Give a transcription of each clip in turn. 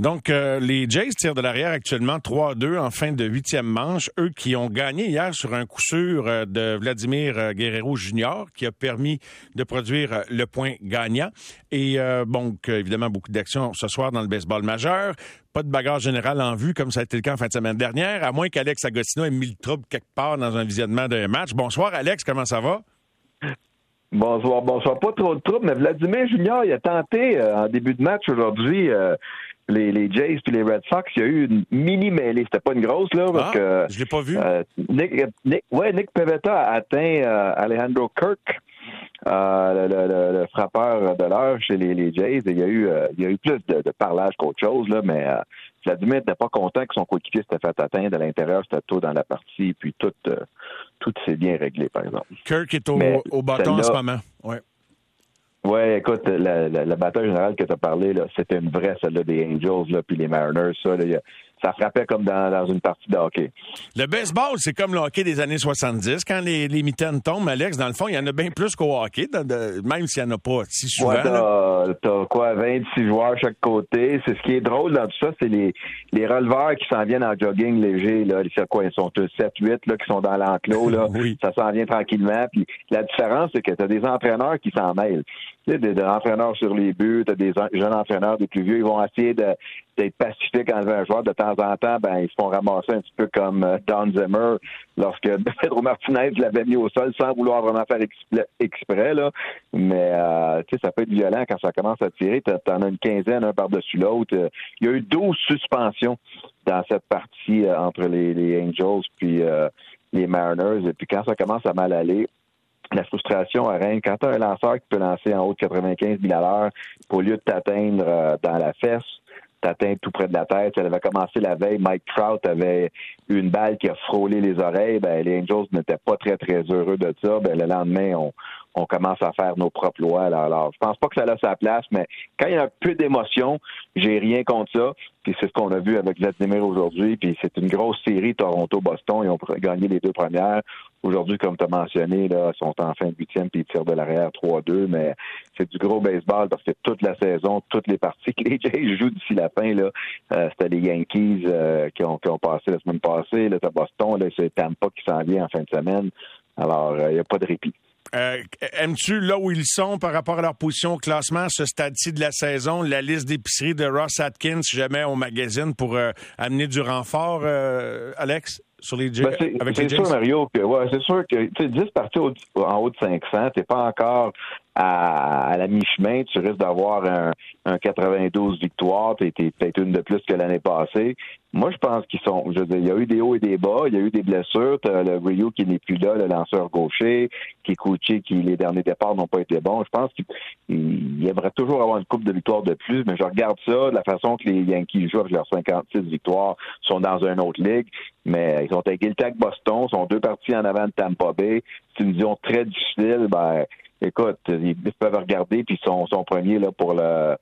Donc, euh, les Jays tirent de l'arrière actuellement 3-2 en fin de huitième manche. Eux qui ont gagné hier sur un coup sûr euh, de Vladimir euh, Guerrero Jr., qui a permis de produire le point gagnant. Et bon, évidemment, beaucoup d'actions ce soir dans le baseball majeur. Pas de bagarre générale en vue, comme ça a été le cas en fin de semaine dernière, à moins qu'Alex Agostino ait mis le trouble quelque part dans un visionnement d'un match. Bonsoir, Alex, comment ça va? Bonsoir, bonsoir. Pas trop de trouble, mais Vladimir Junior, il a tenté en début de match aujourd'hui les, les Jays puis les Red Sox, il y a eu une mini mêlée. C'était pas une grosse là parce ah, que je l'ai pas vu. Euh, Nick, Nick, ouais, Nick Pevetta a atteint euh, Alejandro Kirk, euh, le, le, frappeur de l'heure chez les, les, Jays. il y a eu, il y a eu plus de, de parlage qu'autre chose là, mais Vladimir n'était pas content que son coéquipier s'était fait atteindre à l'intérieur, c'était tôt dans la partie, puis tout, tout s'est bien réglé, par exemple. Kirk est au, au bâton en ce moment. Ouais. Oui, écoute, la, la, la, bataille générale que tu as parlé, c'était une vraie, celle-là des Angels, là, puis les Mariners. Ça, là, ça frappait comme dans, dans, une partie de hockey. Le baseball, c'est comme le hockey des années 70. Quand les, les mitaines tombent, Alex, dans le fond, il y en a bien plus qu'au hockey, même s'il n'y en a pas si souvent. Ouais, t'as, quoi, 26 joueurs chaque côté. C'est ce qui est drôle dans tout ça, c'est les, les releveurs qui s'en viennent en jogging léger. Là. Ils, quoi, ils sont 7-8 là, qui sont dans l'enclos. Là. oui. Ça s'en vient tranquillement. Puis la différence, c'est que tu as des entraîneurs qui s'en mêlent. Sais, des, des entraîneurs sur les buts, tu as des jeunes entraîneurs, des plus vieux, ils vont essayer de, d'être pacifiques envers un joueur. De temps en temps, ben, ils se font ramasser un petit peu comme euh, Don Zimmer lorsque Pedro Martinez l'avait mis au sol sans vouloir vraiment faire exprès. Là. Mais euh, tu sais, ça peut être violent quand ça commence à tirer. Tu en as une quinzaine, un par-dessus l'autre. Il y a eu 12 suspensions dans cette partie euh, entre les, les, Angels puis les Mariners. Et puis quand ça commence à mal aller, la frustration règne. Quand tu as un lanceur qui peut lancer en haut de 95 000 à l'heure, au lieu de t'atteindre dans la fesse, t'atteint tout près de la tête. Elle avait commencé la veille. Mike Trout avait une balle qui a frôlé les oreilles. Ben, les Angels n'étaient pas très, très heureux de ça. Ben, le lendemain, on, on commence à faire nos propres lois. Alors, alors, je pense pas que ça a sa place, mais quand il y a un peu d'émotion, j'ai rien contre ça. Puis c'est ce qu'on a vu avec Vladimir aujourd'hui. Puis c'est une grosse série Toronto-Boston. Ils ont gagné les deux premières. Aujourd'hui, comme tu as mentionné, là, sont en fin de huitième puis ils tirent de l'arrière 3-2. Mais c'est du gros baseball parce que toute la saison, toutes les parties que les Jays jouent d'ici la fin, là, euh, c'était les Yankees euh, qui, ont, qui ont passé la semaine passée. Là, Boston, là, c'est Tampa qui s'en vient en fin de semaine. Alors, euh, il n'y a pas de répit. Euh, aimes-tu là où ils sont par rapport à leur position au classement, ce stade-ci de la saison, la liste d'épicerie de Ross Atkins, si jamais on magazine pour euh, amener du renfort, euh, Alex, sur les ben, C'est sûr, Mario, que ouais, c'est sûr que 10 parties en haut de 500, t'es pas encore à, la mi-chemin, tu risques d'avoir un, un 92 victoires, tu peut-être une de plus que l'année passée. Moi, je pense qu'ils sont. Je veux dire, il y a eu des hauts et des bas, il y a eu des blessures. As le Rio qui n'est plus là, le lanceur gaucher, Kikuchi qui les derniers départs n'ont pas été bons. Je pense qu'il aimerait toujours avoir une coupe de victoires de plus, mais je regarde ça, de la façon que les Yankees jouent avec leurs 56 victoires, sont dans une autre ligue, mais ils ont avec Boston, sont deux parties en avant de Tampa Bay. C'est une vision très difficile. Ben, écoute, ils peuvent regarder, puis ils sont, sont premiers là, pour le,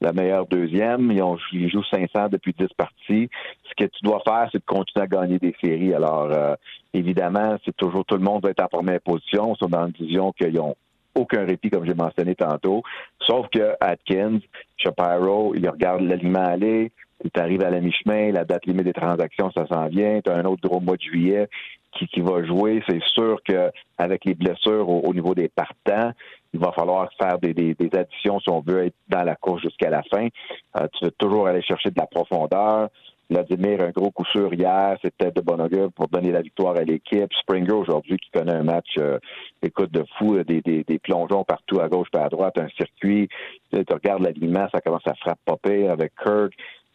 la meilleure deuxième. Ils, ont, ils jouent 500 depuis 10 parties. Ce que tu dois faire, c'est de continuer à gagner des séries. Alors, euh, évidemment, c'est toujours tout le monde va être en première position. Ils sont dans une division qu'ils ont aucun répit, comme j'ai mentionné tantôt. Sauf que Atkins, Shapiro, ils regardent l'aliment aller, tu arrives à la mi-chemin, la date limite des transactions, ça s'en vient. Tu as un autre gros mois de juillet qui, qui va jouer. C'est sûr qu'avec les blessures au, niveau des partants, il va falloir faire des, des, additions si on veut être dans la course jusqu'à la fin. Euh, tu veux toujours aller chercher de la profondeur. Vladimir, un gros coup sûr hier, c'était de bon augure pour donner la victoire à l'équipe. Springer aujourd'hui qui connaît un match, euh, écoute, de fou, des, des, des, plongeons partout à gauche et à droite, un circuit. Tu, regardes l'alignement, ça commence à frapper avec Kirk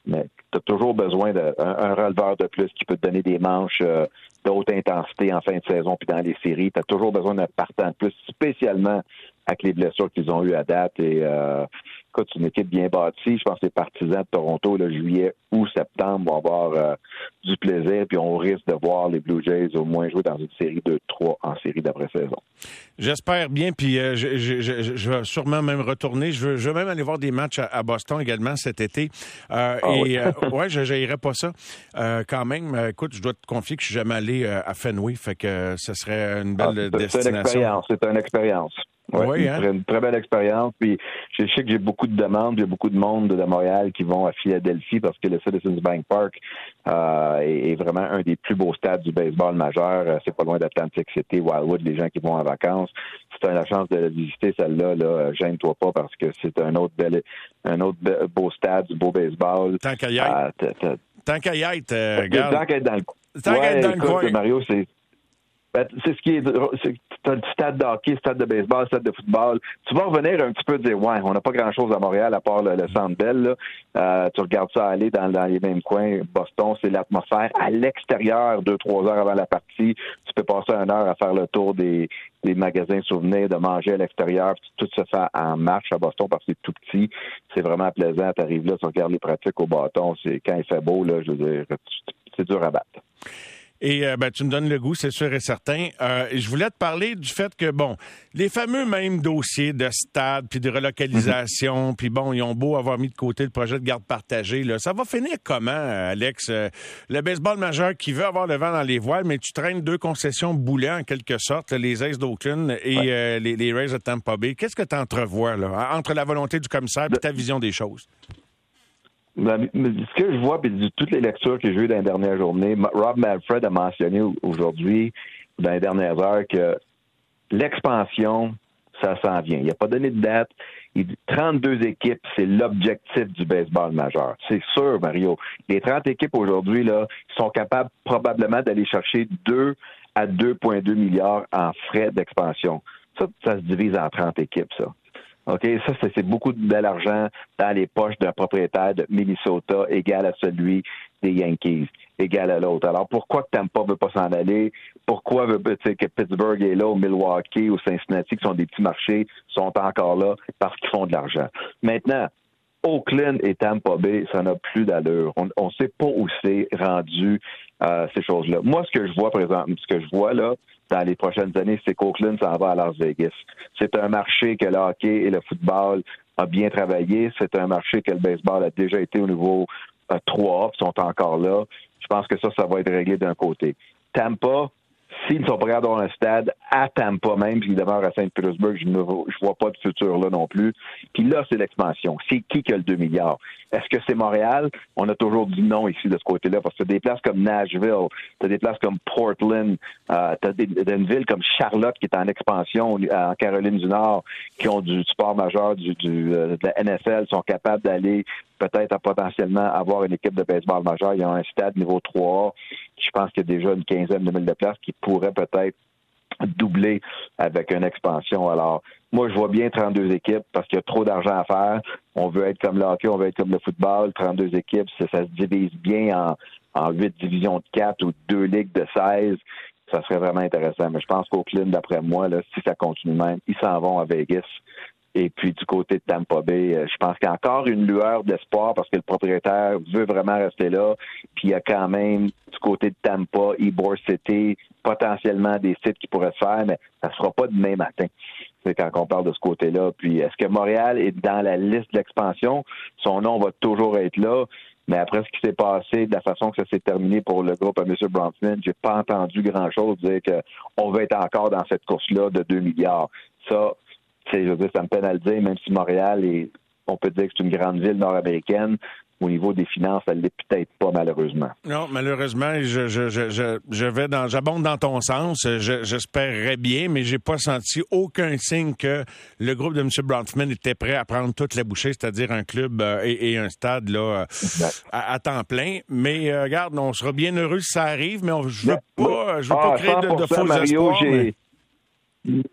mais tu as toujours besoin d'un un releveur de plus qui peut te donner des manches euh, d'autre intensité en fin de saison puis dans les séries. Tu as toujours besoin d'un partant de plus, spécialement avec les blessures qu'ils ont eues à date. Et euh, c'est une équipe bien bâtie. Je pense que les partisans de Toronto, le juillet ou septembre, vont avoir euh, du plaisir. Puis on risque de voir les Blue Jays au moins jouer dans une série de trois en série d'après-saison. J'espère bien. Puis euh, je, je, je, vais sûrement même retourner. Je veux, même aller voir des matchs à, Boston également cet été. Euh, ah, et oui. ouais, je pas ça. quand même, écoute, je dois te confier que je suis jamais allé à Fenway. Fait que ce serait une belle ah, destination. C'est une expérience. C'est une expérience. Oui, hein? une, très belle expérience. Puis je sais que j'ai beaucoup de demandes, il y a beaucoup de monde de Montréal qui vont à Philadelphie parce que le Citizens Bank Park euh, est, vraiment un des plus beaux stades du baseball majeur. Euh, c'est pas loin d'Atlantic City, Wildwood, les gens qui vont en vacances. Si tu as la chance de visiter celle-là, là, gêne-toi pas parce que c'est un autre bel, un autre beau stade du beau baseball. Tant qu'à y être. Euh, Tant qu'à y être, Tant qu'à être dans le coin. Mario, c'est c'est ce qui est. Tu as le stade de hockey, stade de baseball, stade de football. Tu vas revenir un petit peu dire Ouais, on n'a pas grand-chose à Montréal à part le, centre Bell. Euh, tu regardes ça aller dans, les mêmes coins. Boston, c'est l'atmosphère. À l'extérieur, deux, trois heures avant la partie, tu peux passer une heure à faire le tour des, magasins souvenirs, de manger à l'extérieur. Tout se fait en marche à Boston parce que c'est tout petit. C'est vraiment plaisant. Tu arrives là, tu regardes les pratiques au bâton. C'est quand il fait beau, là, je veux dire, c'est dur à battre. Et euh, ben, tu me donnes le goût, c'est sûr et certain. Euh, je voulais te parler du fait que, bon, les fameux mêmes dossiers de stade, puis de relocalisation, puis bon, ils ont beau avoir mis de côté le projet de garde partagée, là, ça va finir comment, Alex? Euh, le baseball majeur qui veut avoir le vent dans les voiles, mais tu traînes deux concessions boulet, en quelque sorte, les Aces d'Oakland et les, les, Rays de Tampa Bay. Qu'est-ce que tu entrevois, là, entre la volonté du commissaire et ta vision des choses? Ben, ce que je vois, puis de toutes les lectures que j'ai eues dans les dernières journées, Rob Manfred a mentionné aujourd'hui, dans les dernières heures, que l'expansion, ça s'en vient. Il n'a pas donné de date. Il dit 32 équipes, c'est l'objectif du baseball majeur. C'est sûr, Mario. Les 30 équipes aujourd'hui, là, sont capables probablement d'aller chercher 2 à 2,2 milliards en frais d'expansion. Ça, ça se divise en 30 équipes, ça. OK, ça, c'est beaucoup de bel dans les poches d'un propriétaire de Minnesota égal à celui des Yankees, égal à l'autre. Alors, pourquoi que Tampa veut pas s'en aller? Pourquoi veut, que Pittsburgh est là, ou Milwaukee, ou Cincinnati, qui sont des petits marchés, sont encore là parce qu'ils font de l'argent? Maintenant, Oakland et Tampa Bay, ça n'a plus d'allure. On ne sait pas où c'est rendu euh, ces choses-là. Moi, ce que je vois, exemple, ce que je vois là, dans les prochaines années, c'est qu'Oakland s'en va à Las Vegas. C'est un marché que le hockey et le football a bien travaillé. C'est un marché que le baseball a déjà été au niveau euh, 3, sont encore là. Je pense que ça, ça va être réglé d'un côté. Tampa, S'ils sont pas dans un stade à Tampa même, puis demeurent à Saint-Pétersbourg, je ne vois pas de futur là non plus. Puis là, c'est l'expansion. C'est qui qui a le 2 milliards? Est-ce que c'est Montréal? On a toujours dit non ici de ce côté-là, parce que des places comme Nashville, t'as des places comme Portland, euh, t'as des, une ville comme Charlotte qui est en expansion en Caroline du Nord, qui ont du sport majeur du, du euh, de la NFL, sont capables d'aller peut-être à potentiellement avoir une équipe de baseball majeur. Il y a un stade niveau 3 je pense qu'il y a déjà une quinzaine de mille de places qui pourraient peut-être doubler avec une expansion. Alors, moi, je vois bien 32 équipes parce qu'il y a trop d'argent à faire. On veut être comme le on veut être comme le football. 32 équipes, ça, se divise bien en, en 8 divisions de 4 ou 2 ligues de 16. Ça serait vraiment intéressant. Mais je pense qu'Oakland, d'après moi, si ça continue même, ils s'en vont à Vegas. Et puis du côté de Tampa Bay, euh, je pense qu'il y a encore une lueur d'espoir parce que le propriétaire veut vraiment rester là. Puis il y a quand même du côté de Tampa, Ybor City, potentiellement des sites qui pourraient se faire, mais ça ne sera pas demain matin. C'est quand on parle de ce côté-là. Puis est-ce que Montréal est dans la liste d'expansion? Son nom va toujours être là. Mais après ce qui s'est passé, de la façon que ça s'est terminé pour le groupe à M. Bronfman, j'ai pas entendu grand-chose dire qu'on va être encore dans cette course-là de 2 milliards. Ça, je veux ça me peine à le dire, même si Montréal est, on peut dire que c'est une grande ville nord-américaine, au niveau des finances, elle l'est peut-être pas, malheureusement. Non, malheureusement, je, je, je, je vais dans, j'abonde dans ton sens. j'espérerais bien, mais j'ai pas senti aucun signe que le groupe de M. Bronfman était prêt à prendre toute la bouchée, c'est-à-dire un club euh, et, un stade là à, temps plein. Mais euh, regarde, on sera bien heureux si ça arrive, mais je veux pas, je veux pas ah, créer de, faux Mario, espoirs.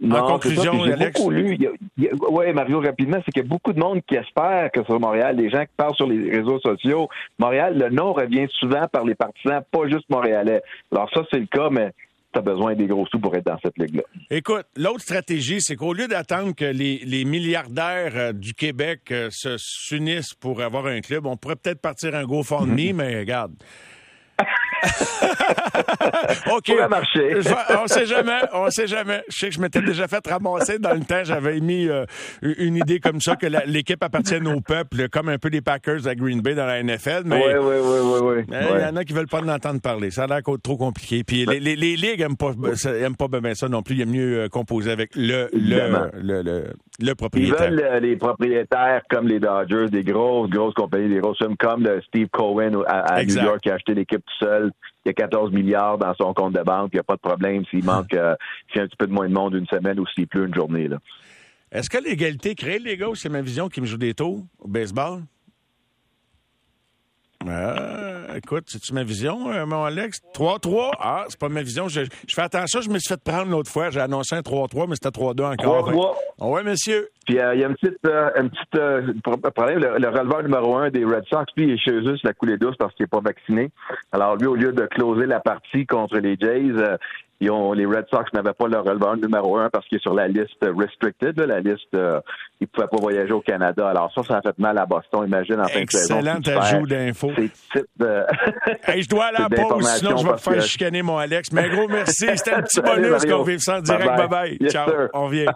Non, en conclusion, Alex? Oui, Mario, rapidement, c'est qu'il y a beaucoup de monde qui espère que sur Montréal, les gens qui parlent sur les réseaux sociaux, Montréal, le nom revient souvent par les partisans, pas juste montréalais. Alors ça, c'est le cas, mais tu as besoin des gros sous pour être dans cette ligue-là. Écoute, l'autre stratégie, c'est qu'au lieu d'attendre que les, milliardaires euh, du Québec euh, se s'unissent pour avoir un club, on pourrait peut-être partir un GoFundMe, mm-hmm. mais regarde. OK. Pourrait marcher. on sait jamais, on sait jamais. Je sais que je m'étais déjà fait ramasser dans le temps. J'avais mis euh, une idée comme ça, que l'équipe appartienne au peuple, comme un peu les Packers à Green Bay dans la NFL. Mais oui, oui, oui, oui. oui. Il y en a qui veulent pas en entendre parler. Ça a l'air trop compliqué. Puis les, les, les, ligues aiment pas, aiment pas bien ça non plus. Il est mieux euh, composer avec le, le, le, le, le, propriétaire. Ils veulent les propriétaires comme les Dodgers, des grosses, grosses compagnies, des grosses sommes, comme le Steve Cohen à, New York qui a acheté l'équipe tout seul. Il y a 14 milliards dans son compte de banque. Il n'y a pas de problème s'il manque, euh, s'il y a un petit peu de moins de monde une semaine ou s'il pleut une journée. Là. Est-ce que l'égalité crée les gars c'est ma vision qui me joue des taux au baseball? Euh, écoute, c'est-tu ma vision, euh, mon Alex? 3-3? Ah, c'est pas ma vision. Je, fais attention, je me suis fait prendre l'autre fois. J'ai annoncé un 3-3, mais c'était 3-2 encore. 3-3. oui, monsieur. Puis euh, il y a une petite problème. Le, releveur numéro un des Red Sox, lui, il est chez eux sur la coulée douce parce qu'il n'est pas vacciné. Alors lui, au lieu de closer la partie contre les Jays, les Red Sox n'avaient pas leur releveur numéro un parce qu'il est sur la liste restricted, la liste, euh, il ne pouvait pas voyager au Canada. Alors ça, ça a fait mal à Boston, imagine, en fin de saison. Excellent ajout d'infos. je dois aller à la pause, sinon je vais te faire chicaner, mon Alex. Mais gros, merci. C'était un petit bonus qu'on vive ça en direct. Bye-bye. Ciao. On vient.